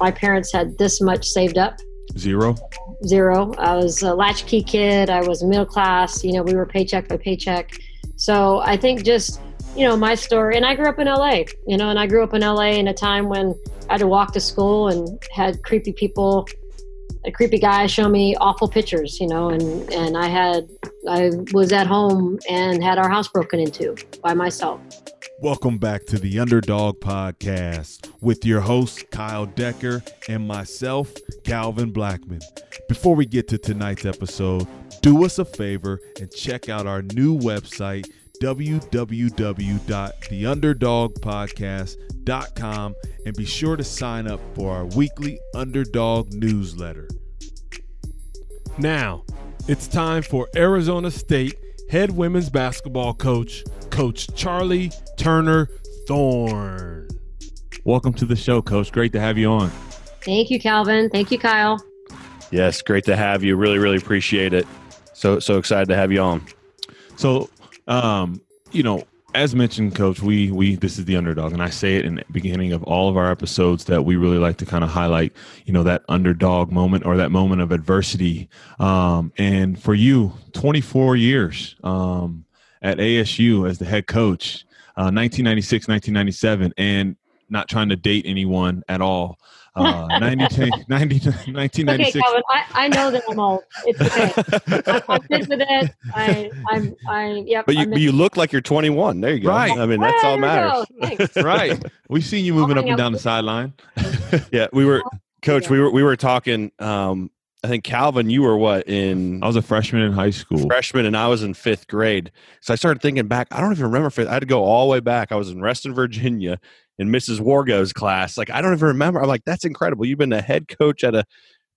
my parents had this much saved up. Zero. Zero. I was a latchkey kid. I was middle class. You know, we were paycheck by paycheck. So I think just you know my story, and I grew up in LA. You know, and I grew up in LA in a time when I had to walk to school and had creepy people a creepy guy show me awful pictures, you know, and and I had I was at home and had our house broken into by myself. Welcome back to the Underdog Podcast with your host Kyle Decker and myself, Calvin Blackman. Before we get to tonight's episode, do us a favor and check out our new website www.theunderdogpodcast.com and be sure to sign up for our weekly Underdog newsletter. Now, it's time for Arizona State head women's basketball coach, Coach Charli Turner Thorne. Welcome to the show, Coach. Great to have you on. Thank you, Calvin. Thank you, Kyle. Yes, great to have you. Really, really appreciate it. So, so excited to have you on. So, um, you know, as mentioned, Coach, we we this is the underdog, and I say it in the beginning of all of our episodes that we really like to kind of highlight, you know, that underdog moment or that moment of adversity. Um, and for you, 24 years um, at ASU as the head coach, uh, 1996, 1997, and not trying to date anyone at all. Uh, 90, 90, 1996. Okay, Calvin, I, I know that I'm old. It's okay. I'm, I'm good with it. I, I'm, I, yep. But you, but you look like you're 21. There you go. Right. I mean, that's all matters. right. We've seen you moving up and down the sideline. yeah, we were, Coach. We were we were talking. Um, I think Calvin, you were what in? I was a freshman in high school. Freshman, and I was in fifth grade. So I started thinking back. I don't even remember. Fifth, I had to go all the way back. I was in Reston, Virginia, in Mrs. Wargo's class. Like I don't even remember. I'm like, that's incredible. You've been a head coach at a,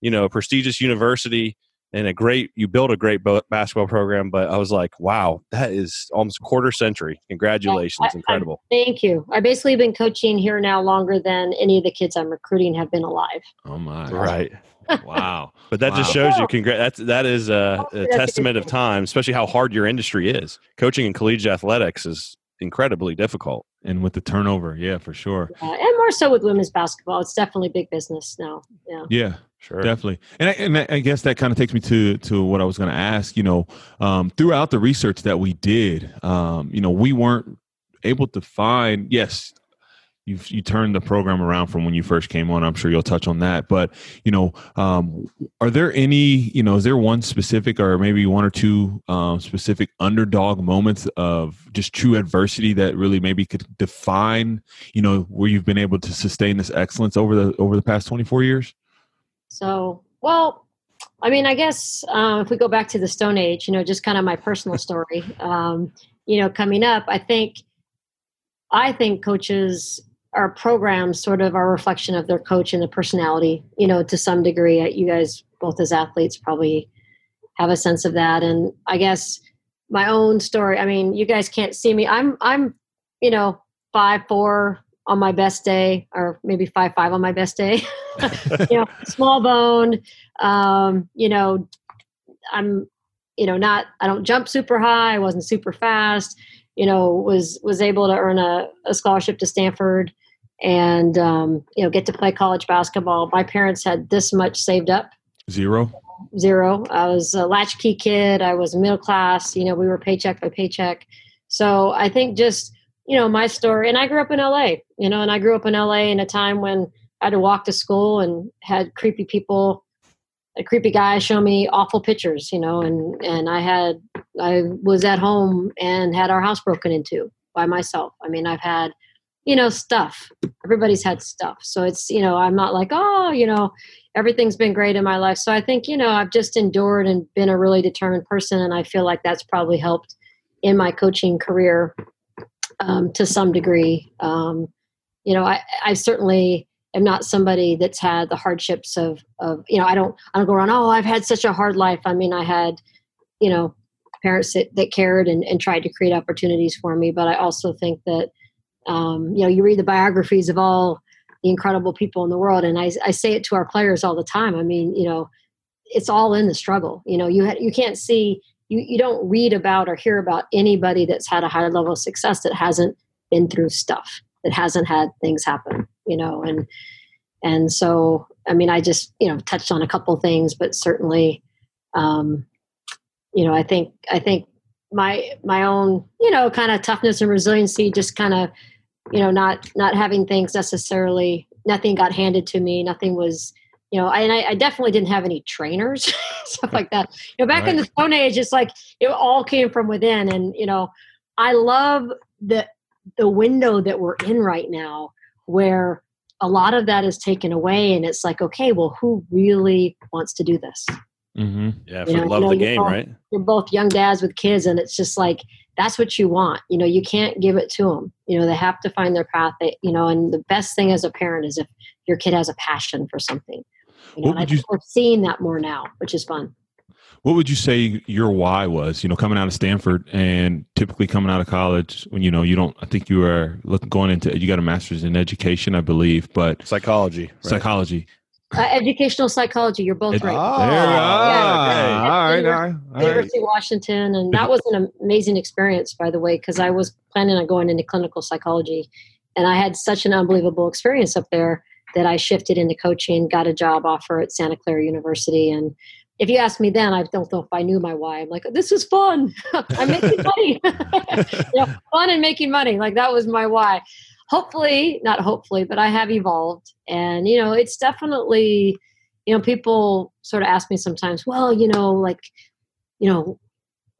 you know, a prestigious university and a great. You built a great basketball program. But I was like, wow, that is almost a quarter century. Congratulations, I, incredible. I, thank you. I basically been coaching here now longer than any of the kids I'm recruiting have been alive. Oh my! Right. Wow. But that wow. just shows you congr- that's that is a, a testament of time, especially how hard your industry is. Coaching in collegiate athletics is incredibly difficult. And with the turnover, yeah, for sure. Yeah, and more so with women's basketball, it's definitely big business now. Yeah. Yeah. Sure. Definitely, and I, and I guess that kind of takes me to to what I was going to ask. You know, um, throughout the research that we did, um, you know, we weren't able to find. Yes, you you turned the program around from when you first came on. I'm sure you'll touch on that. But you know, um, are there any? You know, is there one specific, or maybe one or two um, specific underdog moments of just true adversity that really maybe could define? You know, where you've been able to sustain this excellence over the over the past 24 years. So, well, I mean, I guess uh, if we go back to the Stone Age, you know, just kind of my personal story. Um, you know, coming up, I think, I think coaches our programs sort of are a reflection of their coach and the personality, you know, to some degree. Uh, you guys, both as athletes, probably have a sense of that. And I guess my own story. I mean, you guys can't see me. I'm, I'm, you know, five four on my best day, or maybe five five on my best day. you know, small bone. Um, you know, I'm, you know, not. I don't jump super high. I wasn't super fast. You know, was was able to earn a, a scholarship to Stanford and um, you know get to play college basketball. My parents had this much saved up. Zero. Zero. I was a latchkey kid. I was middle class. You know, we were paycheck by paycheck. So I think just you know my story, and I grew up in LA. You know, and I grew up in LA in a time when I had to walk to school and had creepy people, a creepy guy show me awful pictures. You know, and and I had I was at home and had our house broken into by myself. I mean, I've had you know stuff. Everybody's had stuff. So it's you know i'm not like oh you know everything's been great in my life. So i think you know i've just endured and been a really determined person and i feel like that's probably helped in my coaching career um, to some degree. Um, you know I, I certainly am not somebody that's had the hardships of of you know i don't i don't go around oh i've had such a hard life. I mean i had you know parents that, that cared and, and tried to create opportunities for me but i also think that um, you know you read the biographies of all the incredible people in the world and I, I say it to our players all the time. I mean you know it's all in the struggle. You know you ha- you can't see you, you don't read about or hear about anybody that's had a high level of success that hasn't been through stuff that hasn't had things happen you know and and so I mean I just you know touched on a couple things, but certainly, um, you know I think I think my my own you know kind of toughness and resiliency just kind of you know not not having things necessarily nothing got handed to me nothing was you know, I, and I, I, definitely didn't have any trainers, stuff like that. You know, back right. in the Stone Age, it's like it all came from within. And you know, I love the the window that we're in right now, where a lot of that is taken away, and it's like, okay, well, who really wants to do this? Mm-hmm. Yeah, for you know, love you know, the game, both, right? You're both young dads with kids, and it's just like that's what you want. You know, you can't give it to them. You know, they have to find their path. They, you know, and the best thing as a parent is if your kid has a passion for something you know, what would you, we're seeing that more now, which is fun. What would you say your why was? You know, coming out of Stanford and typically coming out of college when you know you don't. I think you are looking going into. You got a master's in education, I believe, but psychology. Right? Psychology. Uh, educational psychology. You're both right. Oh, there you go. Yeah, all right, all right. University of Washington, and that was an amazing experience, by the way, because I was planning on going into clinical psychology, and I had such an unbelievable experience up there that I shifted into coaching, got a job offer at Santa Clara University. And if you ask me then, I don't know if I knew my why. I'm like, this is fun. I'm making money. you know, fun and making money. Like that was my why. Hopefully, not hopefully, but I have evolved. And, you know, it's definitely, you know, people sort of ask me sometimes, well, you know, like, you know,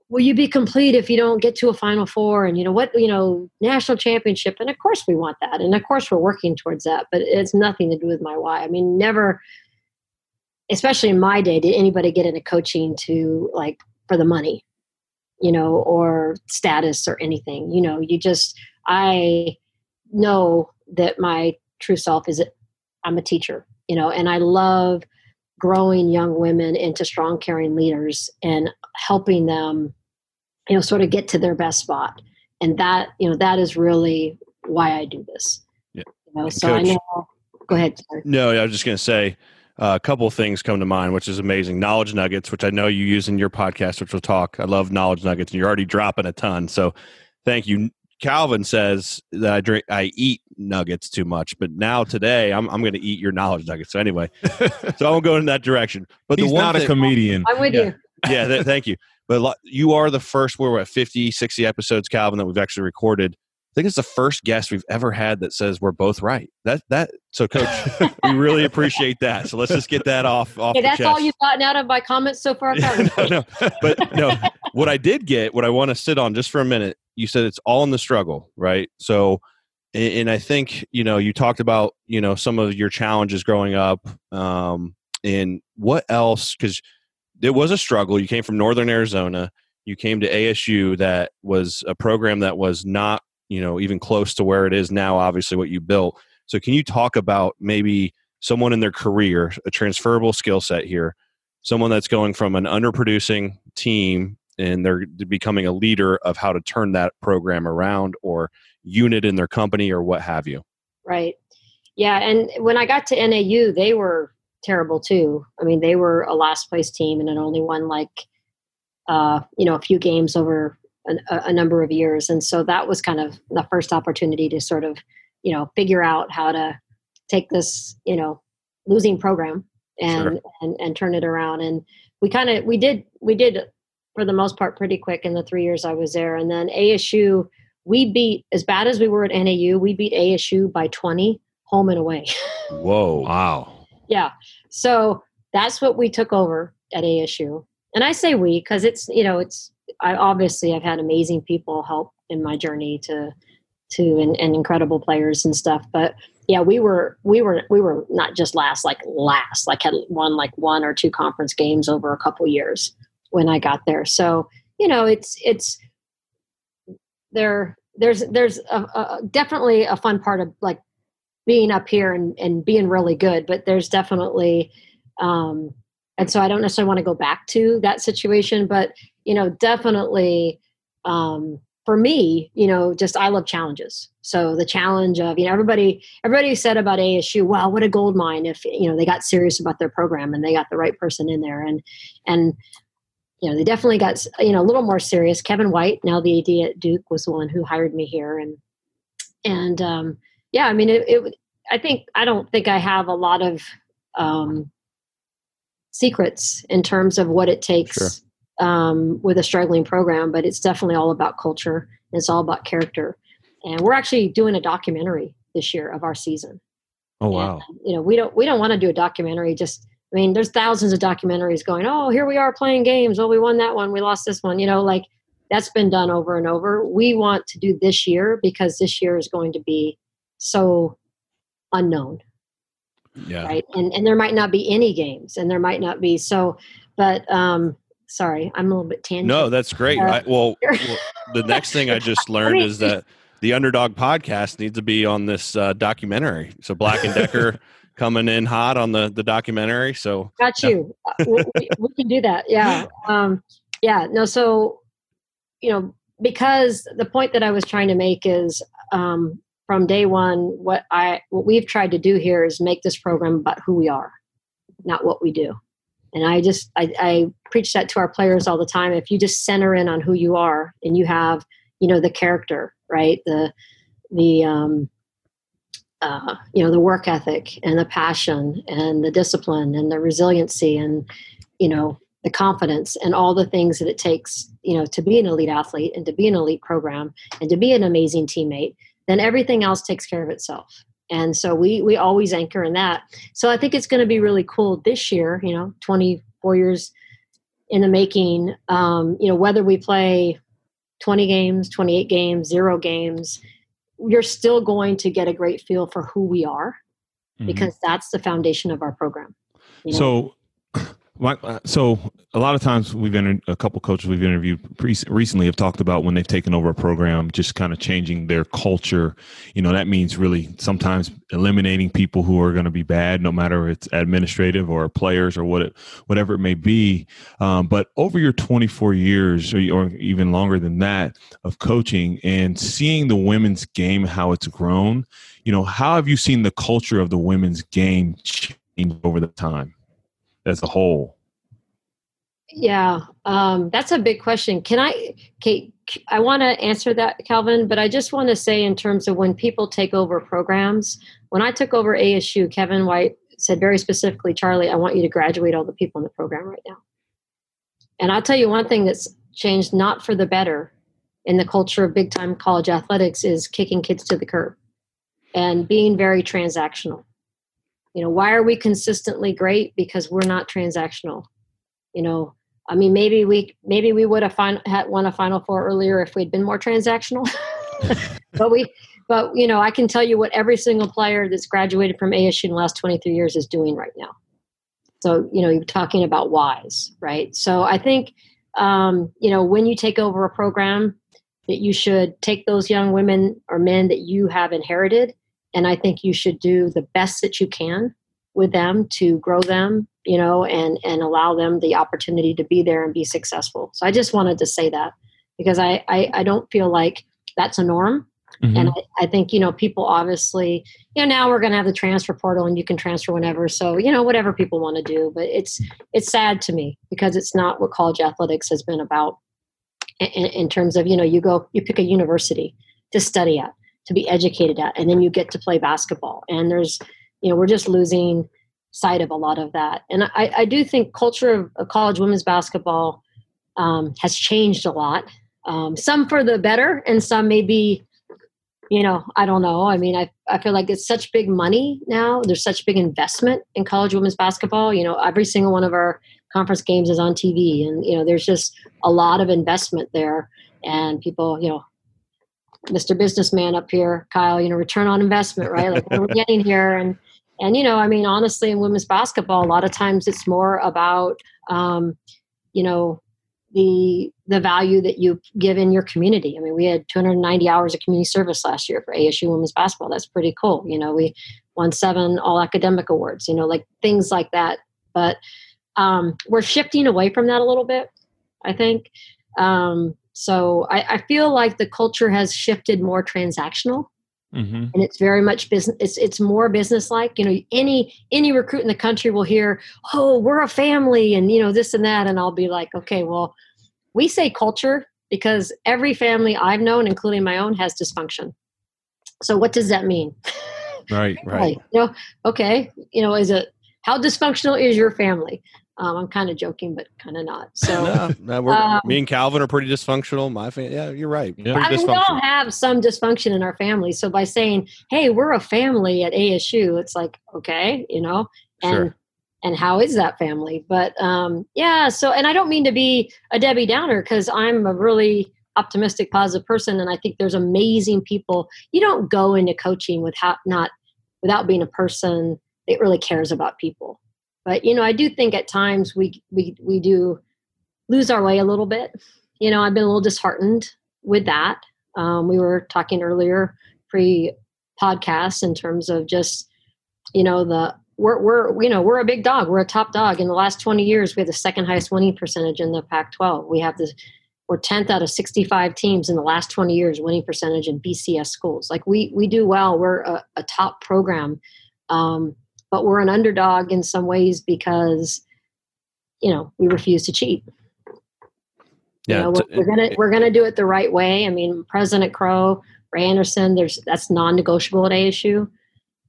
will you be complete if you don't get to a final four? And you know what you know national championship? And of course we want that. And of course we're working towards that but it's nothing to do with my why. I mean never especially in my day did anybody get into coaching to like for the money you know or status or anything. You know you just i know that my true self is i'm a teacher you know and i love growing young women into strong caring leaders and helping them you know sort of get to their best spot. And that you know that is really why i do this. Yeah. You know, so Coach, i know go ahead sorry. no i was just going to say uh, a couple of things come to mind which is amazing. Knowledge nuggets which i know you use in your podcast which we'll talk. I love knowledge nuggets and you're already dropping a ton. So thank you calvin says that i drink i eat nuggets too much but now today i'm, I'm going to eat your knowledge nuggets so anyway so i won't go in that direction but he's the one not thing, a comedian i'm with yeah. you yeah, th- thank you. But you are the first, we're at 50, 60 episodes, Calvin, that we've actually recorded. I think it's the first guest we've ever had that says we're both right. That that so, Coach, we really appreciate that. So let's just get that off. off that's chest. all you've gotten out of my comments so far. no, but no, what I did get, what I want to sit on just for a minute. You said it's all in the struggle, right? So, and I think you know you talked about you know some of your challenges growing up, um, and what else because it was a struggle. You came from Northern Arizona. You came to ASU, that was a program that was not, you know, even close to where it is now. Obviously, what you built. So, can you talk about maybe someone in their career, a transferable skill set here, someone that's going from an underproducing team and they're becoming a leader of how to turn that program around or unit in their company or what have you? Right. Yeah, and when I got to NAU, they were terrible too. I mean, they were a last place team and had only won like, uh, you know, a few games over a, a, number of years. And so that was kind of the first opportunity to sort of, you know, figure out how to take this, you know, losing program and, sure. and, and turn it around. And we kind of, we did, we did for the most part pretty quick in the three years I was there. And then ASU, we beat, as bad as we were at NAU, we beat ASU by 20 home and away. Whoa. Wow yeah. So that's what we took over at ASU. And I say we because it's, you know, it's, I obviously I've had amazing people help in my journey to, to, and, and incredible players and stuff. But yeah, we were, we were, we were not just last, like last, like had won like one or two conference games over a couple years when I got there. So, you know, it's, it's, there, there's, there's a, a, definitely a fun part of like being up here and, and being really good, but there's definitely, um, and so I don't necessarily want to go back to that situation, but you know, definitely, um, for me, you know, just I love challenges. So the challenge of, you know, everybody, everybody said about ASU, wow, what a gold mine if, you know, they got serious about their program and they got the right person in there. And, and, you know, they definitely got, you know, a little more serious. Kevin White, now the AD at Duke was the one who hired me here. And, and, um, yeah, I mean, it, it, I think I don't think I have a lot of um, secrets in terms of what it takes Sure. um, with a struggling program, but it's definitely all about culture. And it's all about character. And we're actually doing a documentary this year of our season. Oh wow. And, you know, we don't we don't want to do a documentary. Just I mean, there's thousands of documentaries going. Oh, here we are playing games. Oh, we won that one. We lost this one. You know, like that's been done over and over. We want to do this year because this year is going to be so unknown Yeah. right and and there might not be any games and there might not be so but um sorry i'm a little bit tangent No, that's great. Uh, I, well, well, the next thing I just learned mean- is that the Underdog podcast needs to be on this uh, documentary. So Black and Decker coming in hot on the the documentary. So. Got you. Uh, we, we, we can do that yeah. Um yeah no so you know because the point that i was trying to make is um from day one what i what we've tried to do here is make this program about who we are not what we do. And i just i, I preach that to our players all the time. If you just center in on who you are and you have you know the character right? The the um uh, you know the work ethic and the passion and the discipline and the resiliency and you know the confidence and all the things that it takes you know to be an elite athlete and to be an elite program and to be an amazing teammate then everything else takes care of itself. And so we we always anchor in that. So i think it's going to be really cool this year you know 24 years in the making um, you know whether we play 20 games 28 games zero games you're still going to get a great feel for who we are Mhm. because that's the foundation of our program you know? So, so a lot of times we've inter- a couple coaches we've interviewed pre- recently have talked about when they've taken over a program, just kind of changing their culture. You know, that means really sometimes eliminating people who are going to be bad, no matter if it's administrative or players or what it, whatever it may be. Um, but over your 24 years or, or even longer than that of coaching and seeing the women's game, how it's grown, you know, how have you seen the culture of the women's game change over the time? As a whole? Yeah, um, that's a big question. Can I, Kate? I want to answer that, Calvin, but I just want to say, in terms of when people take over programs, when I took over ASU, Kevin White said very specifically, Charli, I want you to graduate all the people in the program right now. And I'll tell you one thing that's changed, not for the better, in the culture of big time college athletics is kicking kids to the curb and being very transactional. You know, why are we consistently great? Because we're not transactional. You know, I mean, maybe we maybe we would have fin- had won a Final Four earlier if we'd been more transactional. but we, but you know, I can tell you what every single player that's graduated from ASU in the last 23 years is doing right now. So you know, you're talking about whys, right? So I think um, you know when you take over a program, that you should take those young women or men that you have inherited, and I think you should do the best that you can with them to grow them you know and and allow them the opportunity to be there and be successful. So i just wanted to say that because i i, I don't feel like that's a norm. Mm-hmm. and I, I think you know people obviously you know now we're going to have the transfer portal and you can transfer whenever. So you know whatever people want to do but it's it's sad to me because it's not what college athletics has been about in, in terms of you know you go you pick a university to study at to be educated at and then you get to play basketball. And there's you know we're just losing sight of a lot of that. And i, I do think culture of, college women's basketball um, has changed a lot. Um, some for the better and some maybe you know i don't know. I mean I, I feel like it's such big money now. There's such big investment in college women's basketball. You know every single one of our conference games is on tv and you know there's just a lot of investment there. And people you know mr businessman up here kyle you know return on investment right like what are we getting here and and you know i mean honestly in women's basketball a lot of times it's more about um, you know the the value that you give in your community. I mean, we had 290 hours of community service last year for ASU women's basketball. That's pretty cool. You know, we won seven all academic awards. You know, like things like that. But um, we're shifting away from that a little bit. I think. Um, so I, I feel like the culture has shifted more transactional Mm-hmm. and it's very much business it's it's more business like you know any any recruit in the country will hear oh we're a family and you know this and that and i'll be like okay well we say culture because every family i've known including my own has dysfunction so what does that mean Right, right. You know, okay, you know, is it how dysfunctional is your family? Um, I'm kind of joking, but kind of not. So, no, no, Um, me and Calvin are pretty dysfunctional. My family, yeah, you're right. Yeah. I mean, we all have some dysfunction in our family. So by saying, "Hey, we're a family at ASU," it's like, okay, you know, and Sure. and how is that family? But um, yeah. So, and I don't mean to be a Debbie Downer because I'm a really optimistic, positive person, and I think there's amazing people. You don't go into coaching without not without being a person that really cares about people. But you know, I do think at times we we we do lose our way a little bit. You know, I've been a little disheartened with that. Um, we were talking earlier pre podcast in terms of just you know the we're we're you know we're a big dog. We're a top dog. In the last twenty years, we have the second highest winning percentage in the Pac-12. We have the we're tenth out of sixty-five teams in the last twenty years winning percentage in BCS schools. Like we we do well. We're a, a top program, um, but we're an underdog in some ways because you know we refuse to cheat. You Yeah, know, we're, we're gonna we're gonna do it the right way. I mean, President Crow, Ray Anderson, there's that's non-negotiable at ASU.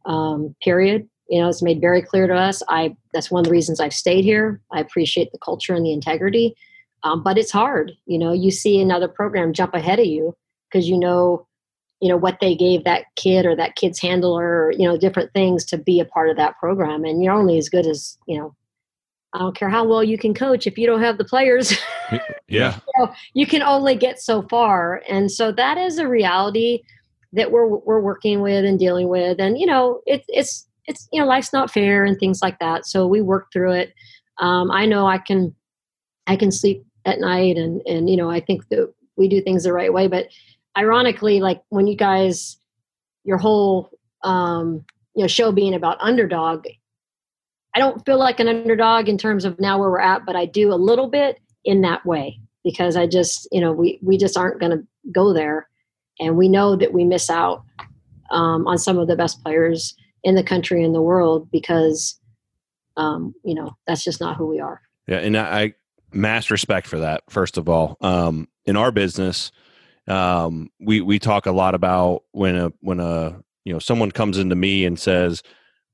Um, period. You know, it's made very clear to us. I that's one of the reasons I've stayed here. I appreciate the culture and the integrity, um, but it's hard. You know, you see another program jump ahead of you because you know, you know what they gave that kid or that kid's handler, or, you know, different things to be a part of that program, and you're only as good as you know. I don't care how well you can coach if you don't have the players. Yeah. you can only get so far and so that is a reality that we're we're working with and dealing with and you know it's it's it's you know life's not fair and things like that so we work through it um, i know i can i can sleep at night and and you know i think that we do things the right way but ironically like when you guys your whole um, you know show being about underdog i don't feel like an underdog in terms of now where we're at but i do a little bit in that way because I just, you know, we, we just aren't going to go there. And we know that we miss out um, on some of the best players in the country and the world because, um, you know, that's just not who we are. Yeah, and I, I mass respect for that. First of all, um, in our business, um, we we talk a lot about when a when a you know someone comes into me and says,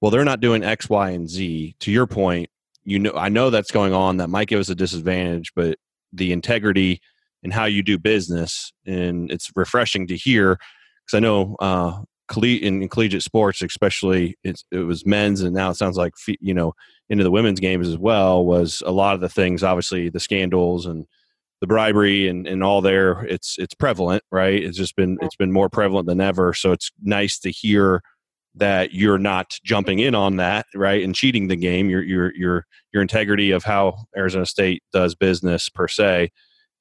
"Well, they're not doing X, Y, and Z." To your point, you know, I know that's going on. That might give us a disadvantage, but the integrity and how you do business, and it's refreshing to hear because I know uh, in, collegiate sports, especially it was men's, and now it sounds like you know into the women's games as well was a lot of the things obviously the scandals and the bribery and, and all there it's it's prevalent right? It's just been it's been more prevalent than ever. So it's nice to hear that you're not jumping in on that right and cheating the game. Your your your your integrity of how Arizona State does business per se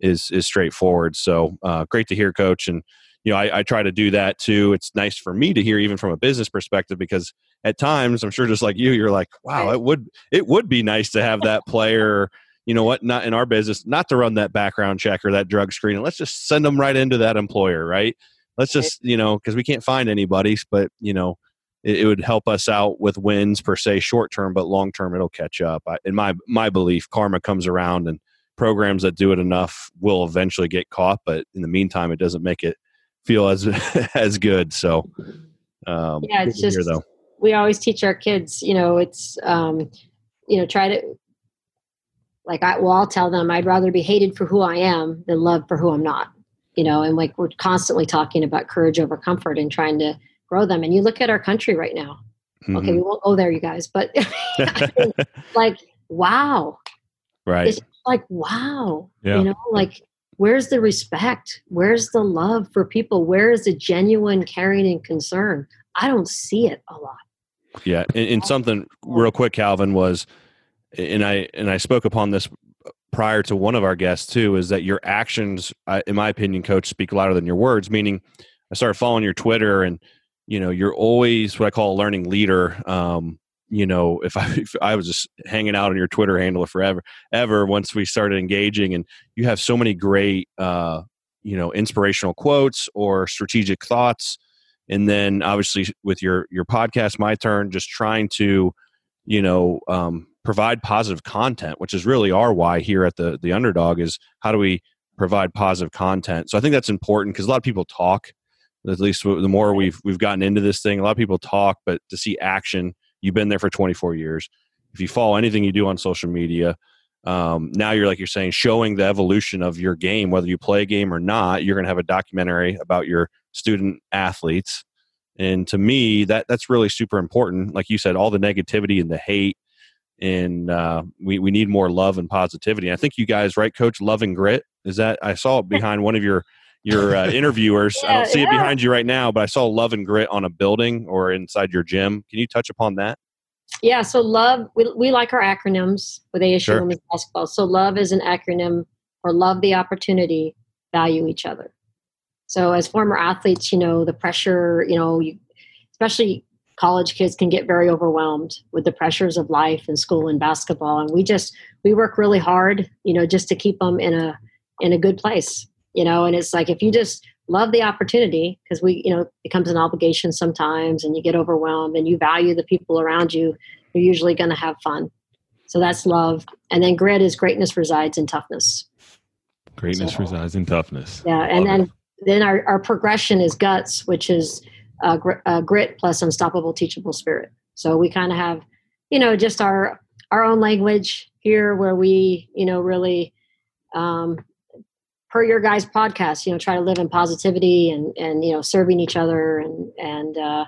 is is straightforward. So uh, great to hear coach and you know I, I try to do that too. It's nice for me to hear even from a business perspective because at times i'm sure just like you you're like wow it would it would be nice to have that player you know what? Not in our business not to run that background check or that drug screen let's just send them right into that employer right? Let's just you know because we can't find anybody but you know it, it would help us out with wins per se short term but long term it'll catch up. I, in my my belief karma comes around and programs that do it enough will eventually get caught but in the meantime it doesn't make it feel as as good. So um Yeah, it's just- though. we always teach our kids, you know, it's, um, you know, try to, like, I, well, I'll tell them I'd rather be hated for who I am than loved for who I'm not, you know, and like we're constantly talking about courage over comfort and trying to grow them. And you look at our country right now. Okay, Mhm. we won't go there, you guys, but like, wow, right it's like, wow, Yeah. you know, like, where's the respect? Where's the love for people? Where is the genuine caring and concern? I don't see it a lot. Yeah, and, and something real quick, Calvin was, and I and I spoke upon this prior to one of our guests too, is that your actions, in my opinion, coach, speak louder than your words. Meaning, I started following your Twitter, and you know, you're always what I call a learning leader. Um, you know, if I if I was just hanging out on your Twitter handle forever, ever once we started engaging, and you have so many great, uh, you know, inspirational quotes or strategic thoughts and then obviously with your your podcast my turn just trying to you know um, provide positive content which is really our why here at the the underdog is how do we provide positive content so i think that's important because a lot of people talk At least the more we've we've gotten into this thing, a lot of people talk, but to see action, you've been there for 24 years. If you follow anything you do on social media, um, now you're like you're saying showing the evolution of your game, whether you play a game or not. You're going to have a documentary about your student athletes, and to me, that that's really super important. Like you said, all the negativity and the hate and uh, we we need more love and positivity. I think you guys, right, Coach, love and grit. Is that I saw it behind one of your your uh, interviewers. yeah, I don't see yeah. it behind you right now, but I saw love and grit on a building or inside your gym. Can you touch upon that? Yeah, so love we, we like our acronyms with ASU sure. women's basketball. So love is an acronym for love the opportunity, value each other. So as former athletes, you know the pressure. You know, you, especially college kids can get very overwhelmed with the pressures of life and school and basketball. And we just we work really hard you know just to keep them in a in a good place you know? And it's like if you just love the opportunity because we you know it becomes an obligation sometimes and you get overwhelmed and you value the people around you you're usually going to have fun. So that's love. And then grit is greatness resides in toughness. Greatness so, resides in toughness. Yeah and love then it. then our, our progression is guts which is uh, gr- uh, grit plus unstoppable teachable spirit. So we kind of have you know just our our own language here where we you know really um, per your guys podcast you know try to live in positivity and and you know serving each other and and uh,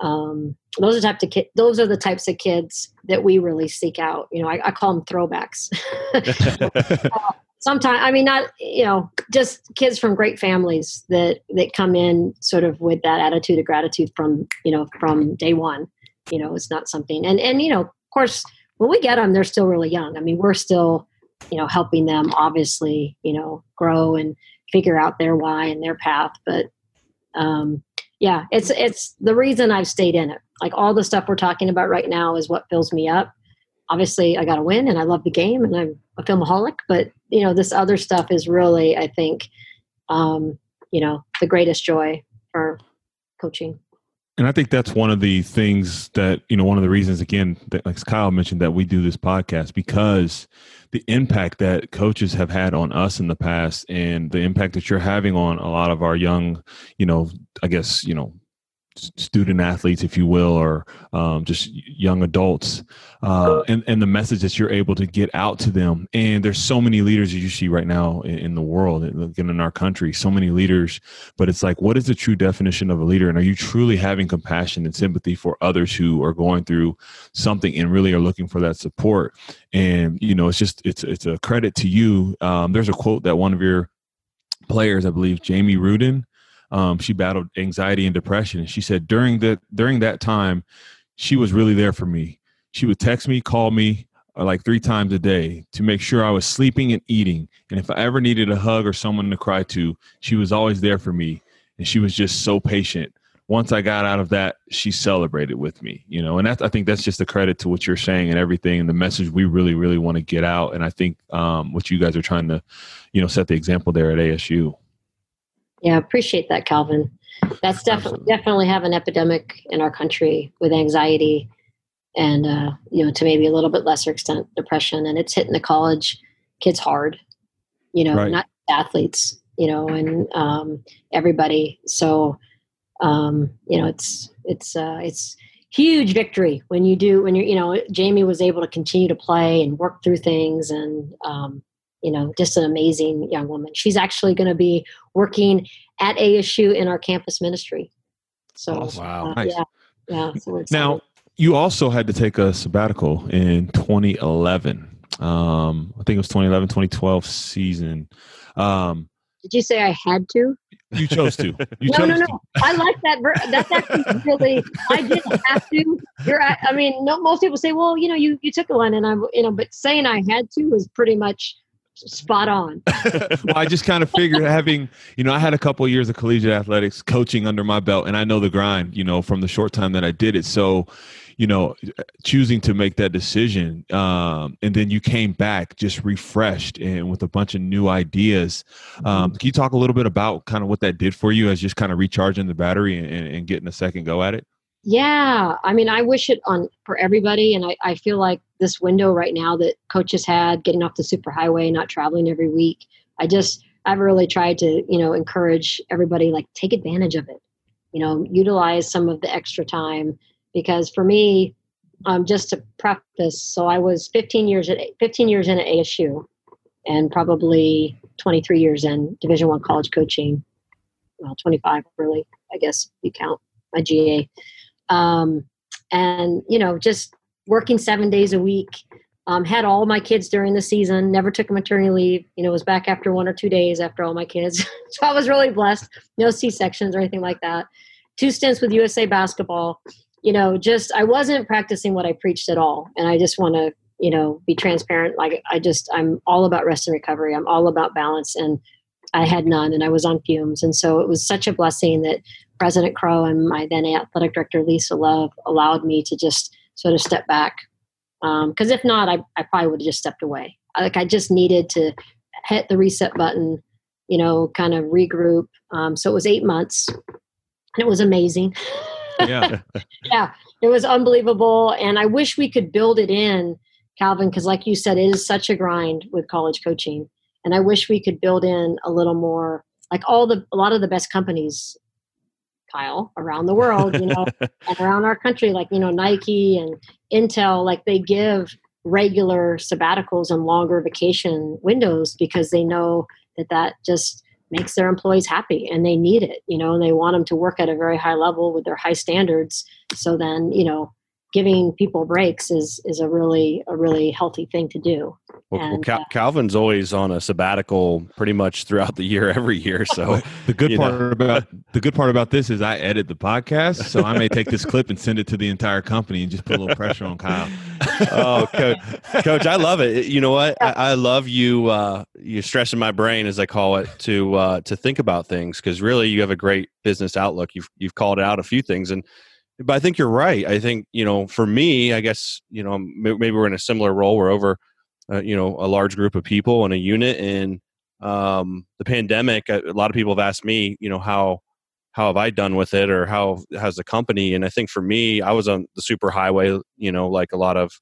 um, those are type of ki- those are the types of kids that we really seek out. You know i, I call them throwbacks. Uh, sometimes i mean not you know just kids from great families that that come in sort of with that attitude of gratitude from you know from day one you know it's not something and and you know of course when we get them they're still really young. I mean we're still you know helping them obviously you know grow and figure out their why and their path but um yeah it's it's the reason i've stayed in it. Like all the stuff we're talking about right now is what fills me up obviously I got to win and I love the game and I'm a filmaholic, but you know, this other stuff is really, I think, um, you know, the greatest joy for coaching. And I think that's one of the things that, you know, one of the reasons, again, that like Kyle mentioned, that we do this podcast because the impact that coaches have had on us in the past and the impact that you're having on a lot of our young, you know, I guess, you know, student athletes, if you will, or um, just young adults, uh, and and the message that you're able to get out to them. And there's so many leaders that you see right now in, in the world, and in our country, so many leaders. But it's like, what is the true definition of a leader? And are you truly having compassion and sympathy for others who are going through something and really are looking for that support? And you know, it's just it's it's a credit to you. Um, there's a quote that one of your players, I believe, Jamie Ruden um, she battled anxiety and depression. And she said during that during that time, she was really there for me. She would text me, call me uh, like three times a day to make sure I was sleeping and eating. And if I ever needed a hug or someone to cry to, she was always there for me. And she was just so patient. Once I got out of that, she celebrated with me, you know, and that's, I think that's just a credit to what you're saying and everything and the message we really, really want to get out. And I think um, what you guys are trying to, you know, set the example there at ASU. Yeah, appreciate that, Calvin. That's definitely definitely have an epidemic in our country with anxiety and uh, you know to maybe a little bit lesser extent depression, and it's hitting the college kids hard. You know, right. not athletes. You know, and um, everybody. So um, you know, it's it's uh, it's huge victory when you do when you're you know Jamie was able to continue to play and work through things and um, you know, just an amazing young woman. She's actually going to be working at ASU in our campus ministry. So, awesome. wow, uh, nice. yeah, yeah. So now, you also had to take a sabbatical in 2011. Um, I think it was 2011, 2012 season. Um, Did you say I had to? You chose to. You no, chose no, no. To. I like that. Ver- that's actually really. I didn't have to. You're. I mean, no, most people say, "Well, you know, you you took one," and I'm, you know, but saying I had to was pretty much spot on. well, I just kind of figured having, you know, I had a couple of years of collegiate athletics coaching under my belt, and I know the grind, you know, from the short time that I did it. So, you know, choosing to make that decision, um, and then you came back just refreshed and with a bunch of new ideas. Um, mm-hmm. Can you talk a little bit about kind of what that did for you as just kind of recharging the battery and, and getting a second go at it? Yeah, I mean, I wish it on for everybody, and I, I feel like this window right now that coaches had, getting off the superhighway, not traveling every week. I just I've really tried to, you know, encourage everybody like take advantage of it. You know, utilize some of the extra time because for me, um, just to preface, so I was 15 years at 15 years in at ASU, and probably 23 years in Division One college coaching. Well, 25 really, I guess you count my GA. Um, and you know, just working seven days a week. Um, had all my kids during the season. Never took maternity leave. You know, was back after one or two days after all my kids. so I was really blessed. No C sections or anything like that. Two stints with USA Basketball you know, just I wasn't practicing what I preached at all. And I just want to, you know, be transparent. Like I just, I'm all about rest and recovery. I'm all about balance. And I had none and I was on fumes. And so it was such a blessing that President Crow and my then athletic director, Lisa Love, allowed me to just sort of step back. Because um, if not, I, I probably would have just stepped away. Like I just needed to hit the reset button, you know, kind of regroup. Um, so it was eight months and it was amazing. yeah yeah it was unbelievable and i wish we could build it in calvin because like you said it is such a grind with college coaching and i wish we could build in a little more like all the a lot of the best companies kyle around the world you know and around our country like you know nike and intel like they give regular sabbaticals and longer vacation windows because they know that that just makes their employees happy and they need it you know and they want them to work at a very high level with their high standards. So then you know giving people breaks is is a really a really healthy thing to do. Well, and, well Cal- uh, calvin's always on a sabbatical pretty much throughout the year every year so the good part know. about the good part about this is i edit the podcast so i may take this clip and send it to the entire company and just put a little pressure on kyle. Oh coach coach i love it. You know what? I, I, love you uh you stressing my brain as i call it to uh to think about things because really you have a great business outlook. You've you've called out a few things and but I think you're right. I think you know, for me, I guess you know, maybe we're in a similar role. We're over, uh, you know, a large group of people in a unit, and um, the pandemic. A lot of people have asked me, you know, how how have I done with it, or how has the company? And I think for me, I was on the super highway, you know, like a lot of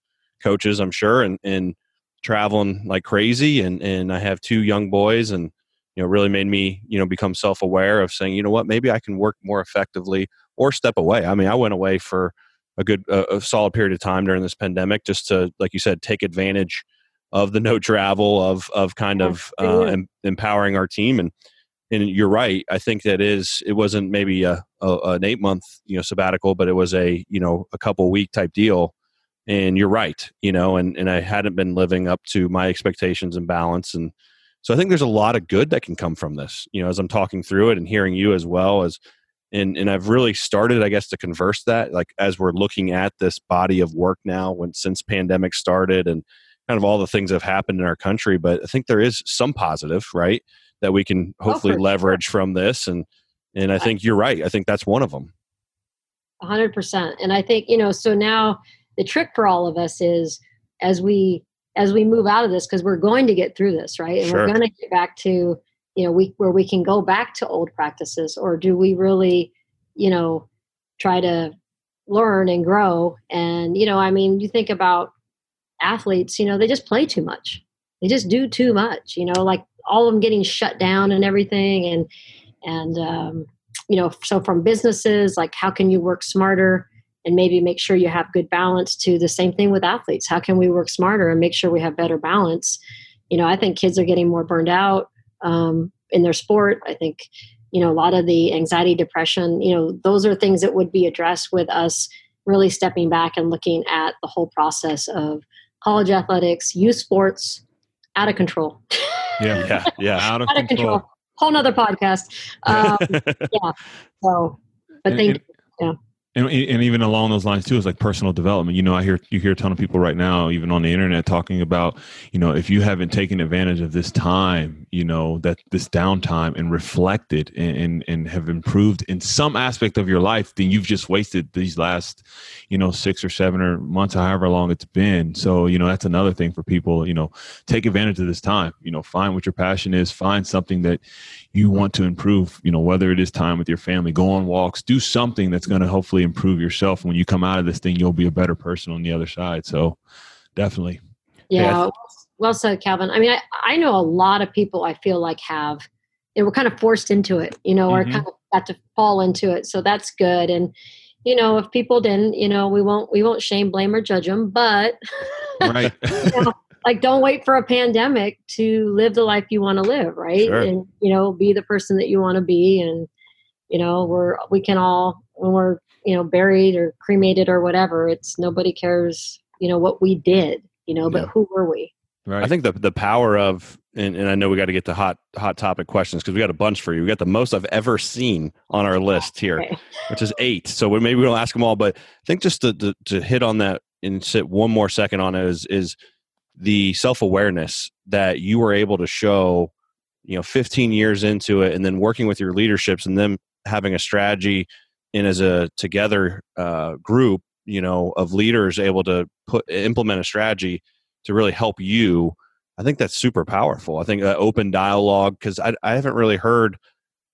coaches, I'm sure, and and traveling like crazy, and and I have two young boys, and you know, really made me, you know, become self aware of saying, you know what, maybe I can work more effectively or step away. I mean, I went away for a good, a solid period of time during this pandemic just to, like you said, take advantage of the no travel, of of kind of uh, em- empowering our team. And and you're right. I think that is it wasn't maybe a, a an eight month you know sabbatical, but it was a you know a couple week type deal. And you're right, you know, and and I hadn't been living up to my expectations and balance and. So I think there's a lot of good that can come from this. You know, as I'm talking through it and hearing you as well as and and I've really started, I guess, to converse that. Like as we're looking at this body of work now, when since pandemic started, and kind of all the things that have happened in our country. But I think there is some positive, right, that we can oh, hopefully oh, leverage sure. from this. And and I think you're right. I think that's one of them. hundred percent. And I think you know. So now the trick for all of us is as we as we move out of this because we're going to get through this, right? And sure. we're going to get back to you know we where we can go back to old practices or do we really you know try to learn and grow? And you know i mean you think about athletes you know they just play too much. They just do too much you know like all of them getting shut down and everything. And and um, you know so from businesses like how can you work smarter and maybe make sure you have good balance to the same thing with athletes? How can we work smarter and make sure we have better balance? You know i think kids are getting more burned out um, in their sport. I think, you know, a lot of the anxiety, depression, you know, those are things that would be addressed with us really stepping back and looking at the whole process of college athletics, youth sports, out of control. Yeah, yeah, yeah. out of, out of control. control. Whole nother podcast. Um, yeah. So, but and, thank and, you. Yeah and, and even along those lines too is like personal development. You know i hear you hear a ton of people right now even on the internet talking about you know if you haven't taken advantage of this time you know that this downtime and reflected and, and, and have improved in some aspect of your life then you've just wasted these last you know six or seven or months however long it's been. So you know that's another thing for people you know take advantage of this time. You know find what your passion is find something that you want to improve you know whether it is time with your family go on walks do something that's going to hopefully improve yourself when you come out of this thing you'll be a better person on the other side so definitely yeah, yeah well said calvin i mean I, I know a lot of people i feel like have and we're kind of forced into it, you know, Mhm. or kind of got to fall into it. So that's good. And you know, if people didn't, you know, we won't we won't shame, blame, or judge them. But right. like, don't wait for a pandemic to live the life you want to live, right? Sure. And you know, be the person that you want to be. And you know, we're we can all when we're you know buried or cremated or whatever. It's nobody cares, you know, what we did, you know, but Yeah. who were we? right. I think the the power of and, and I know we got to get to hot hot topic questions because we got a bunch for you. We got the most I've ever seen on our list here, Okay. which is eight. So we, maybe we don't ask them all, but I think just to, to to hit on that and sit one more second on it is is the self awareness that you were able to show, you know, 15 years into it, and then working with your leaderships, and them having a strategy and as a together uh, group, you know, of leaders able to put implement a strategy to really help you. I think that's super powerful. I think open dialogue because I, I haven't really heard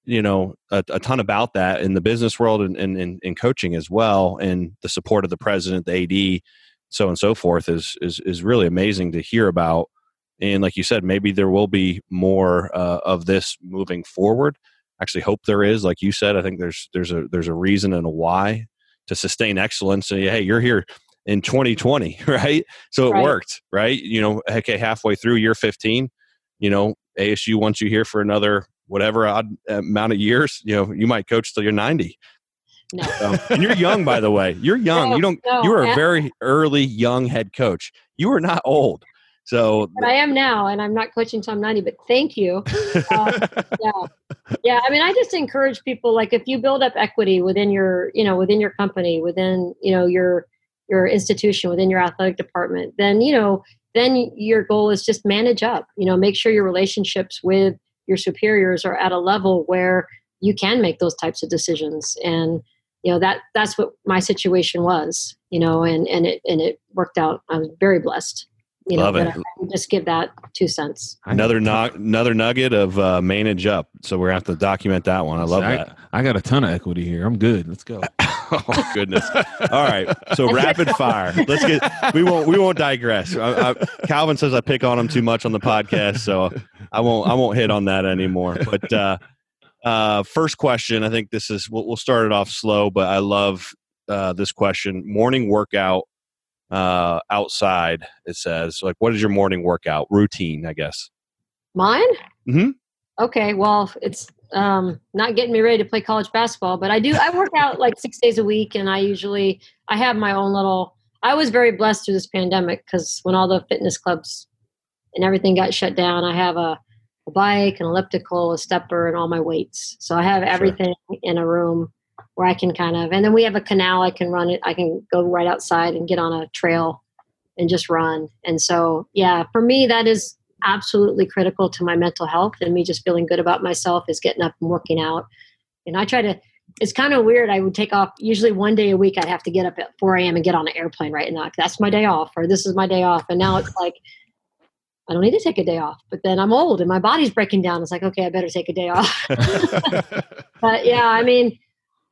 you know a, a ton about that in the business world and, in coaching as well and the support of the president the ad so and so forth is is is really amazing to hear about. And like you said maybe there will be more uh, of this moving forward. Actually hope there is. Like you said i think there's there's a there's a reason and a why to sustain excellence and hey you're here in 2020 right? So it Right. worked right? You know okay halfway through year 15 you know asu wants you here for another whatever odd amount of years you know you might coach till you're 90 No. so, and you're young by the way you're young No, you don't no, you were a very early young head coach you are not old so But I am now, and I'm not coaching until I'm 90. But thank you. Uh, yeah, yeah. I mean, I just encourage people like if you build up equity within your, you know, within your company, within you know your your institution, within your athletic department, then you know, then your goal is just manage up. You know, make sure your relationships with your superiors are at a level where you can make those types of decisions and you know that that's what my situation was you know and and it and it worked out. I was very blessed you Love know it. but I would just give that two cents. Another nu- another nugget of uh, manage up. So we're gonna have to document that one. I love I, that. I got a ton of equity here. I'm good. Let's go. oh goodness. All right. So rapid fire. Let's get we won't we won't digress. I, I, calvin says i pick on him too much on the podcast so i won't i won't hit on that anymore. But uh uh first question i think this is we'll, we'll start it off slow but i love uh this question morning workout uh outside it says like what is your morning workout? Routine i guess. Mine? Mhm. okay well it's um not getting me ready to play college basketball but i do i work out like six days a week and i usually i have my own little i was very blessed through this pandemic because when all the fitness clubs and everything got shut down i have a, a bike an elliptical a stepper and all my weights. So i have Sure. everything in a room where i can kind of and then we have a canal i can run it i can go right outside and get on a trail and just run. And so yeah for me that is absolutely critical to my mental health and me just feeling good about myself is getting up and working out. And i try to it's kind of weird i would take off usually one day a week i'd have to get up at 4 a.m and get on an airplane right? Now that's my day off or this is my day off. And now it's like i don't need to take a day off but then i'm old and my body's breaking down. It's like okay i better take a day off. But yeah i mean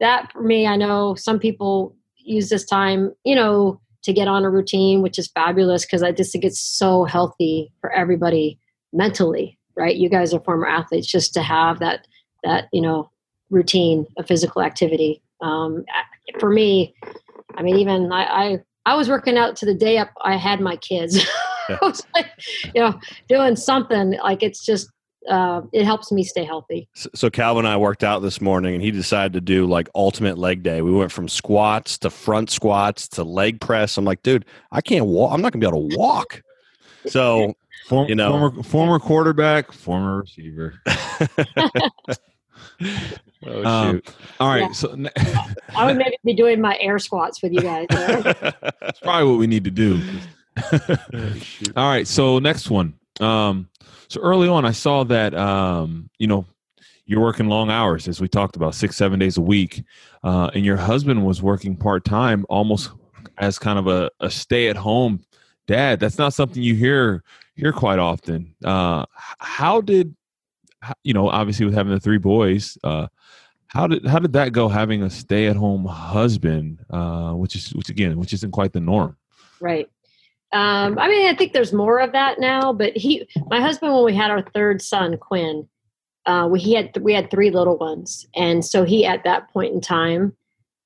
that for me i know some people use this time you know to get on a routine which is fabulous because i just think it's so healthy for everybody mentally right? You guys are former athletes just to have that that you know routine of physical activity. Um, for me i mean even I, I i was working out to the day up i had my kids I was like, you know doing something like it's just uh, it helps me stay healthy So- So Calvin and I worked out this morning, and he decided to do like ultimate leg day. We went from squats to front squats to leg press. I'm like, dude, I can't walk. I'm not gonna be able to walk. So Form, You know. former, former quarterback, former receiver. oh Um, all right, Yeah. so ne- I would maybe be doing my air squats with you guys. that's probably what we need to do. All right, so next one. Um, so early on, I saw that um, you know you're working long hours, as we talked about, six seven days a week, uh, and your husband was working part time, almost as kind of a, a stay at home dad. That's not something you hear hear quite often. Uh, how did you know? Obviously, with having the three boys. Uh, how did how did that go? Having a stay at home husband, uh, which is which again, which isn't quite the norm. right. Um, I mean, I think there's more of that now, but he, my husband, when we had our third son, Quinn, uh, we he had we had three little ones, and so he at that point in time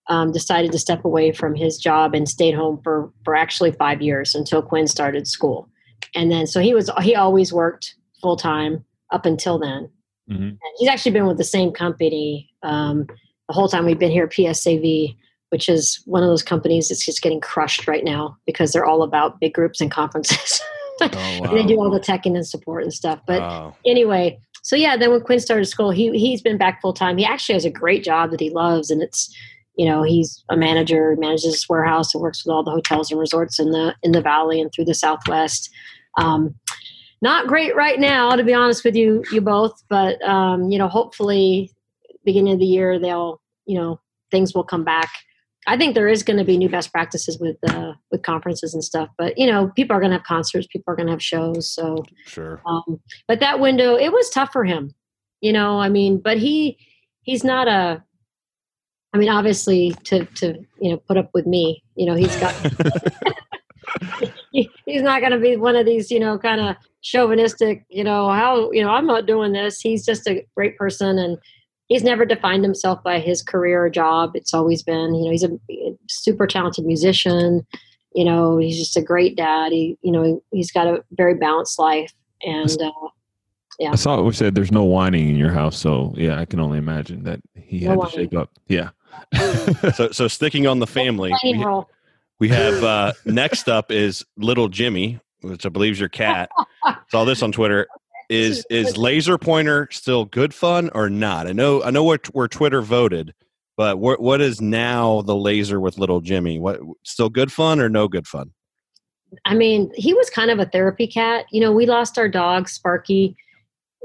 um, decided to step away from his job and stayed home for for actually five years until Quinn started school, and then so he was he always worked full time up until then. Mhm. He's actually been with the same company um, the whole time we've been here, PSAV, which is one of those companies that's just getting crushed right now because they're all about big groups and conferences. Oh, And they do all the teching and support and stuff. But Wow. anyway, so yeah, then when Quinn started school, he he's been back full time. He actually has a great job that he loves, and it's you know he's a manager, manages this warehouse, and works with all the hotels and resorts in the in the valley and through the Southwest. Um, not great right now, to be honest with you, you both. But um, you know, hopefully, beginning of the year, they'll you know things will come back. I think there is going to be new best practices with uh, with conferences and stuff. But you know, people are going to have concerts, people are going to have shows, so Sure. um, but that window it was tough for him you know i mean but he he's not a i mean obviously to to you know put up with me you know he's got he, he's not going to be one of these you know kind of chauvinistic you know how you know i'm not doing this he's just a great person and he's never defined himself by his career or job it's always been you know he's a super talented musician you know he's just a great dad he you know he's got a very balanced life and uh, yeah. I saw it. We said there's no whining in your house, so yeah, I can only imagine that he No had to shake up. Yeah. So so sticking on the family, we, role. we have uh, next up is little Jimmy, which I believe is your cat. Saw this on Twitter. Is is laser pointer still good fun or not? I know I know where, where Twitter voted, but what what is now the laser with little Jimmy? What still good fun or no good fun? I mean, he was kind of a therapy cat. You know, we lost our dog, Sparky.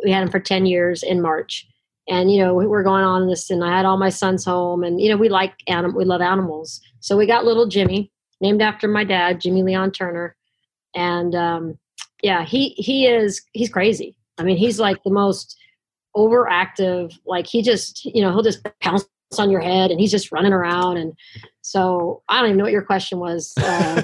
We had him for 10 years in March. And, you know, we were going on this, and I had all my sons home. And, you know, we like anim- we love animals. So we got little Jimmy, named after my dad, Jimmy Leon Turner. And, um, yeah, he, he is, he's crazy. I mean, he's like the most overactive, like he just, you know, he'll just pounce on your head and he's just running around. And so I don't even know what your question was. Uh,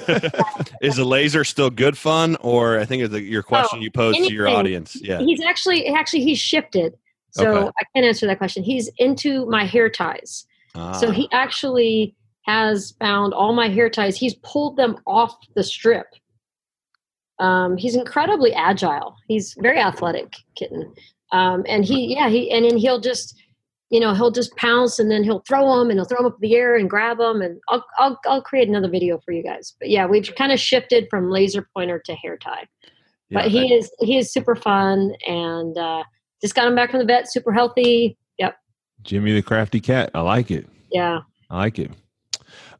is the laser still good fun, or I think is the, your question you posed to your audience? Yeah. He's actually actually he's shifted. So Okay. I can't answer that question. He's into my hair ties. So Ah, he actually has found all my hair ties. He's pulled them off the strip. Um, he's incredibly agile. He's very athletic kitten. Um, and he yeah he and then he'll just you know he'll just pounce and then he'll throw them and he'll throw them up in the air and grab them and I'll I'll I'll create another video for you guys. But yeah, we've kind of shifted from laser pointer to hair tie yeah, but he is he is super fun and uh, just got him back from the vet, super healthy. Yep, Jimmy the crafty cat. I like it. yeah. I like it.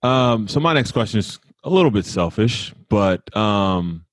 Um, so my next question is a little bit selfish, but um,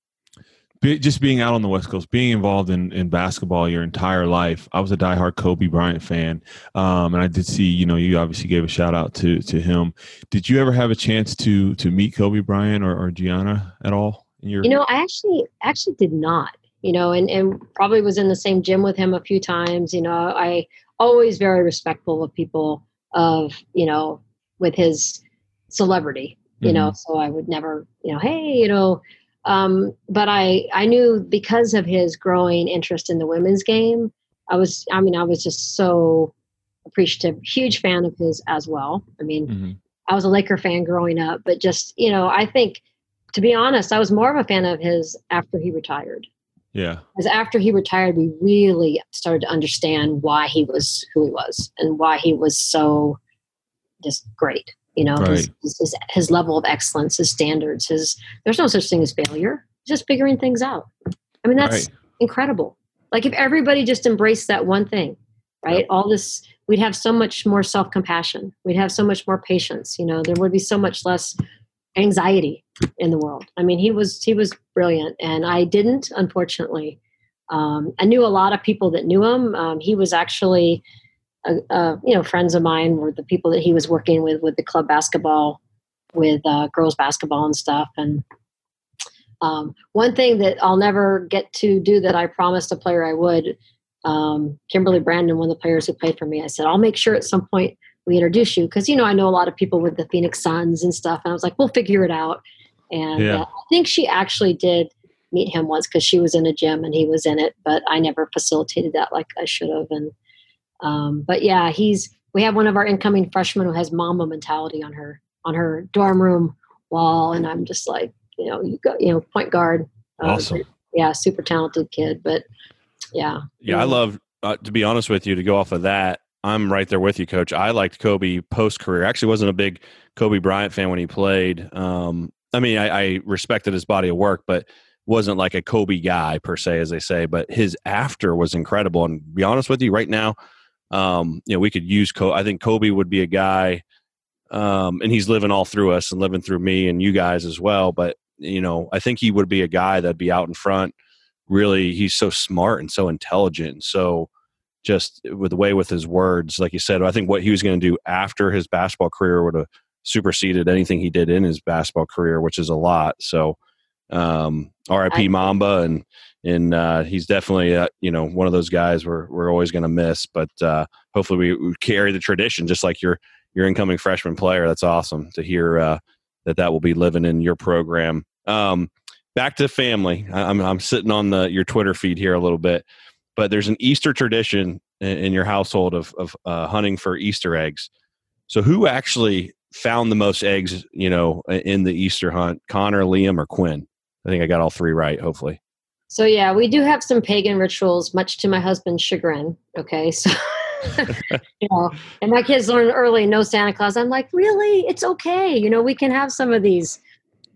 be, just being out on the West Coast, being involved in, in basketball your entire life. I was a diehard Kobe Bryant fan, um, and I did see. You know, you obviously gave a shout out to to him. Did you ever have a chance to to meet Kobe Bryant or, or Gianna at all? In your You know, I actually actually did not. You know, and and probably was in the same gym with him a few times. You know, I always very respectful of people of you know with his celebrity. You know, so I would never you know, hey, you know. Um, but I I knew because of his growing interest in the women's game, I was I mean I was just so appreciative, huge fan of his as well. I mean, Mhm. I was a Laker fan growing up, but just, you know, I think to be honest, I was more of a fan of his after he retired. yeah, Because after he retired, we really started to understand why he was who he was and why he was so just great. You know, his, Right. his, his, his level of excellence, his standards, his there's no such thing as failure. Just figuring things out. I mean, that's right. incredible. Like if everybody just embraced that one thing, right? All this, we'd have so much more self compassion. We'd have so much more patience. You know, there would be so much less anxiety in the world. I mean, he was he was brilliant, and I didn't, unfortunately. Um, I knew a lot of people that knew him. Um, he was actually, uh, uh, you know, friends of mine were the people that he was working with with the club basketball, with uh, girls basketball and stuff, and um, one thing that I'll never get to do that I promised a player I would, um, Kimberly Brandon, one of the players who played for me, I said, I'll make sure at some point we introduce you. Because, you know, I know a lot of people with the Phoenix Suns and stuff. And I was like, we'll figure it out. And Yeah. uh, I think she actually did meet him once because she was in a gym and he was in it. But I never facilitated that like I should have. And Um, but yeah, he's we have one of our incoming freshmen who has mamba mentality on her on her dorm room wall, and I'm just like, you know, you go, you know, point guard. Uh, awesome. Yeah, super talented kid, but yeah. Yeah, I love uh, to be honest with you to go off of that. I'm right there with you, Coach. I liked Kobe post career. Actually, wasn't a big Kobe Bryant fan when he played. Um, I mean, I, I respected his body of work, but wasn't like a Kobe guy per se, as they say. But his after was incredible. And be honest with you, right now, um, you know, we could use Kobe. I think Kobe would be a guy, um, and he's living all through us and living through me and you guys as well. But you know, I think he would be a guy that'd be out in front. Really, he's so smart and so intelligent and so just with the way with his words, like you said, I think what he was going to do after his basketball career would have superseded anything he did in his basketball career, which is a lot. So, um, R.I.P. Mamba, and and uh, he's definitely uh, you know one of those guys we're we're always going to miss. But uh, hopefully we, we, carry the tradition, just like your your incoming freshman player. That's awesome to hear uh, that that will be living in your program. Um, back to family. I'm I'm sitting on the your Twitter feed here a little bit but there's an Easter tradition in, in your household of, of uh, hunting for Easter eggs. So who actually found the most eggs, you know, in the Easter hunt? Connor, Liam, or Quinn? I think I got all three right, hopefully. So yeah, we do have some pagan rituals, much to my husband's chagrin. Okay, so you know, and my kids learn early, no Santa Claus. I'm like, really? It's okay. You know, we can have some of these.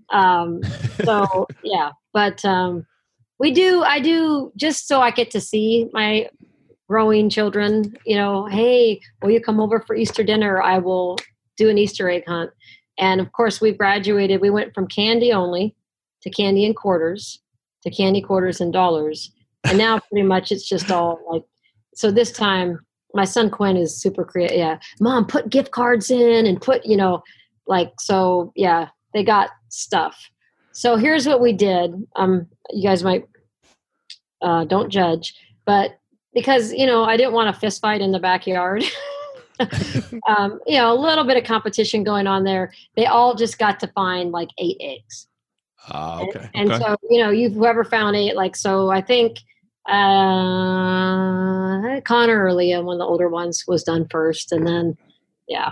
Um, so yeah, but um, we do i do just so i get to see my growing children you know hey will you come over for easter dinner i will do an easter egg hunt and of course we've graduated we went from candy only to candy and quarters to candy quarters and dollars and now pretty much it's just all like so this time my son quinn is super creative yeah mom put gift cards in and put you know like so yeah they got stuff so here's what we did. Um, you guys might uh, don't judge, but because you know I didn't want a fist fight in the backyard. um, you know, a little bit of competition going on there. They all just got to find like eight eggs. Ah, uh, okay. And, and okay. so you know, you've whoever found eight, like so. I think uh, Connor or Liam, one of the older ones, was done first, and then yeah.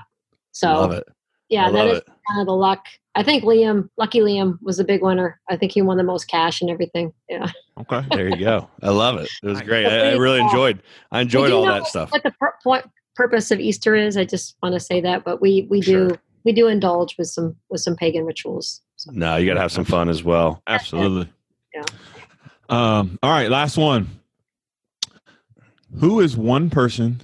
So love it. Yeah, that is it. kind of the luck I think Liam, Lucky Liam, was a big winner. I think he won the most cash and everything. Yeah. Okay. There you go. I love it. It was great. I, I really enjoyed. I enjoyed all that stuff. What the pur- point, purpose of Easter is? I just want to say that, but we we do sure. we do indulge with some with some pagan rituals. So. No, you got to have some fun as well. Absolutely. Yeah. Um. All right. Last one. Who is one person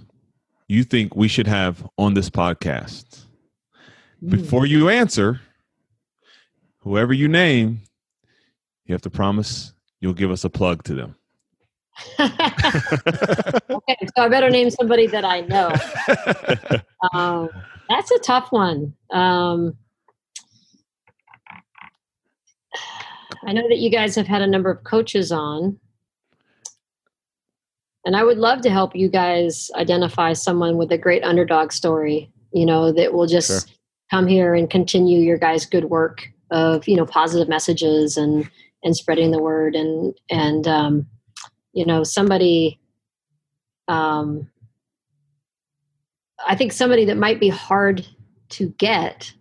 you think we should have on this podcast? Hmm. Before you answer whoever you name, you have to promise you'll give us a plug to them. okay, so I better name somebody that I know. Um, that's a tough one. Um, I know that you guys have had a number of coaches on, and I would love to help you guys identify someone with a great underdog story. You know that will just sure. come here and continue your guys' good work of you know positive messages and and spreading the word and and um, you know somebody um, i think somebody that might be hard to get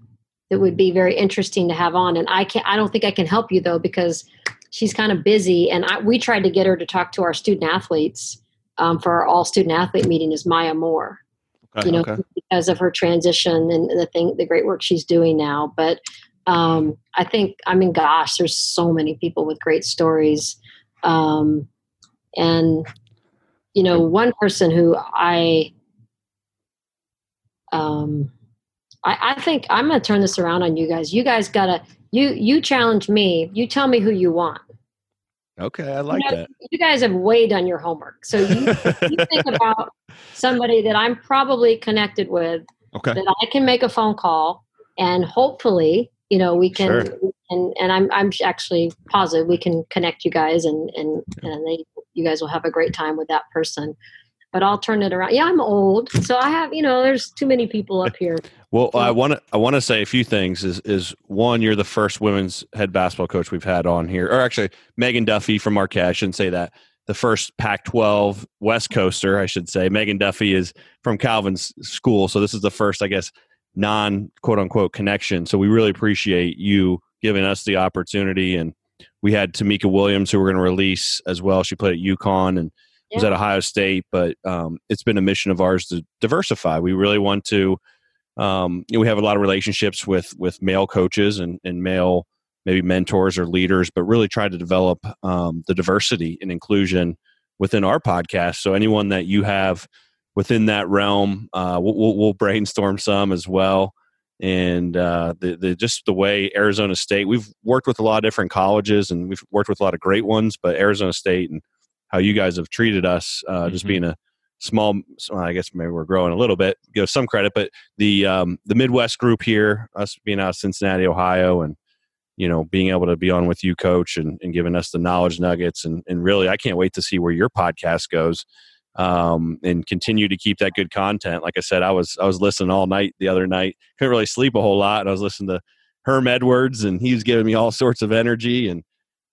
that would be very interesting to have on. And i can't i don't think i can help you though because she's kind of busy. And I, we tried to get her to talk to our student athletes um, for our all student athlete meeting is maya moore okay, you know okay. because of her transition and the thing the great work she's doing now. But um, I think, I mean, gosh, there's so many people with great stories. Um, and, you know, one person who I, um, I, I think I'm going to turn this around on you guys. You guys got to, you, you challenge me. You tell me who you want. Okay, I like you know, that. You guys have way done your homework. So you, you think about somebody that I'm probably connected with okay. that I can make a phone call and hopefully you know we can sure. and and i'm i'm actually positive we can connect you guys and and and they you guys will have a great time with that person but i'll turn it around yeah i'm old so i have you know there's too many people up here well i want to i want to say a few things is is one you're the first women's head basketball coach we've had on here or actually megan duffy from marquette i shouldn't say that the first Pac 12 West Coaster, I should say. Megan Duffy is from Calvin's school. So this is the first, I guess, non quote unquote connection. So we really appreciate you giving us the opportunity. And we had Tamika Williams, who we're going to release as well. She played at UConn and yeah. was at Ohio State, but um, it's been a mission of ours to diversify. We really want to. Um, you know, we have a lot of relationships with with male coaches and, and male maybe mentors or leaders, but really try to develop um, the diversity and inclusion within our podcast. So anyone that you have within that realm, uh, we'll, we'll, brainstorm some as well. And uh, the, the just the way Arizona State, we've worked with a lot of different colleges and we've worked with a lot of great ones, but Arizona State and how you guys have treated us, uh, mm-hmm. just being a small, I guess maybe we're growing a little bit, give some credit, but the um, the Midwest group here, us being out of Cincinnati, Ohio, and you know, being able to be on with you, coach, and, and giving us the knowledge nuggets. And, and really, I can't wait to see where your podcast goes um, and continue to keep that good content. Like I said, I was I was listening all night the other night. Couldn't really sleep a whole lot. And I was listening to Herm Edwards, and he was giving me all sorts of energy, and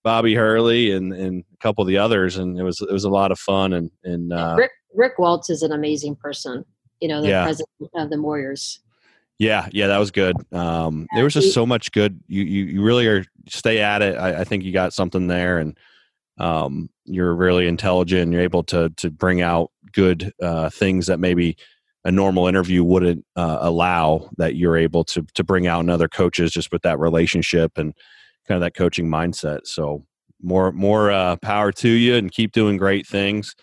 Bobby Hurley, and and a couple of the others, and it was it was a lot of fun. And and uh, Rick Rick Welts is an amazing person. You know, the yeah. president of the Warriors. Yeah, yeah, that was good. Um, there was just so much good. You you, you really are stay at it. I, I think you got something there, and um, you're really intelligent. You're able to to bring out good uh, things that maybe a normal interview wouldn't uh, allow. That you're able to to bring out in other coaches just with that relationship and kind of that coaching mindset. So more more uh, power to you, and keep doing great things.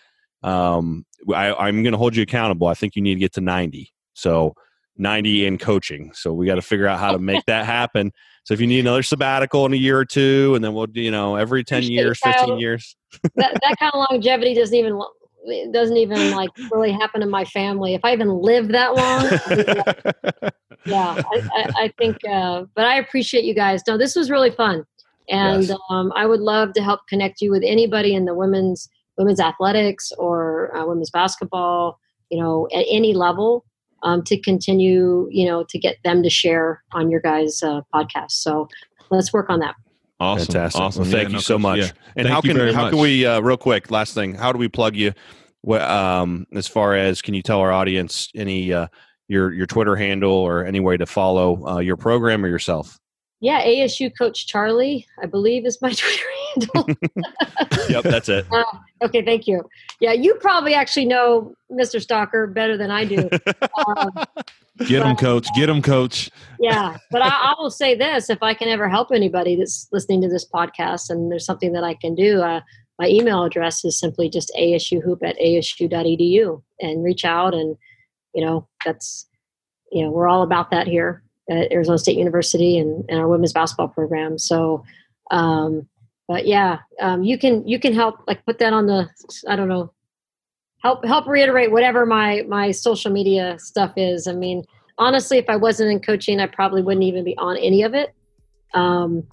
Um, I, I'm going to hold you accountable. I think you need to get to 90. So 90 in coaching. So we got to figure out how to make that happen. So if you need another sabbatical in a year or two, and then we'll, you know, every 10 years, 15 years. that, that kind of longevity doesn't even it doesn't even like really happen in my family. If I even live that long, yeah, I, I, I think. Uh, but I appreciate you guys. No, this was really fun, and yes. um, I would love to help connect you with anybody in the women's women's athletics or uh, women's basketball. You know, at any level um, to continue, you know, to get them to share on your guys' uh, podcast. So let's work on that. Awesome. Fantastic. Awesome. Well, thank yeah, you no, so much. Yeah. And how can how much. can we uh, real quick last thing? How do we plug you? Um, as far as can you tell our audience any uh, your your Twitter handle or any way to follow uh, your program or yourself? Yeah, ASU Coach Charlie, I believe is my Twitter handle. yep, that's it. Uh, okay, thank you. Yeah, you probably actually know Mr. Stalker better than I do. Um, Get him, coach. Get him, coach. yeah, but I, I, will say this: if I can ever help anybody that's listening to this podcast, and there's something that I can do, uh, my email address is simply just asuhoop at asu.edu, and reach out, and you know that's you know we're all about that here at Arizona State University and, and our women's basketball program. So, um, but yeah, um, you can you can help like put that on the I don't know help help reiterate whatever my my social media stuff is. I mean, honestly, if I wasn't in coaching, I probably wouldn't even be on any of it. Um,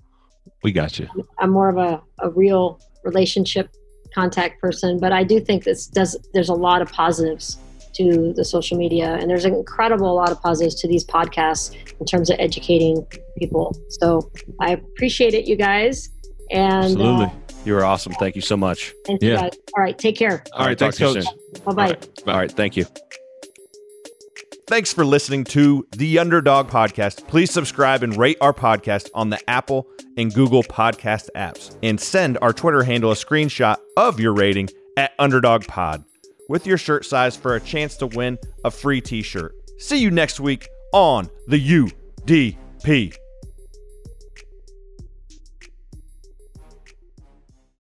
we got you. I'm more of a, a real relationship contact person, but I do think this does. There's a lot of positives to the social media. And there's an incredible lot of positives to these podcasts in terms of educating people. So I appreciate it, you guys. And absolutely. Uh, you were awesome. Thank you so much. Thank yeah. All right. Take care. All right. Thanks, Coach. Bye bye. All right. Thank you. Thanks for listening to the Underdog Podcast. Please subscribe and rate our podcast on the Apple and Google Podcast apps. And send our Twitter handle a screenshot of your rating at Underdog Pod with your shirt size for a chance to win a free t shirt. See you next week on the UDP.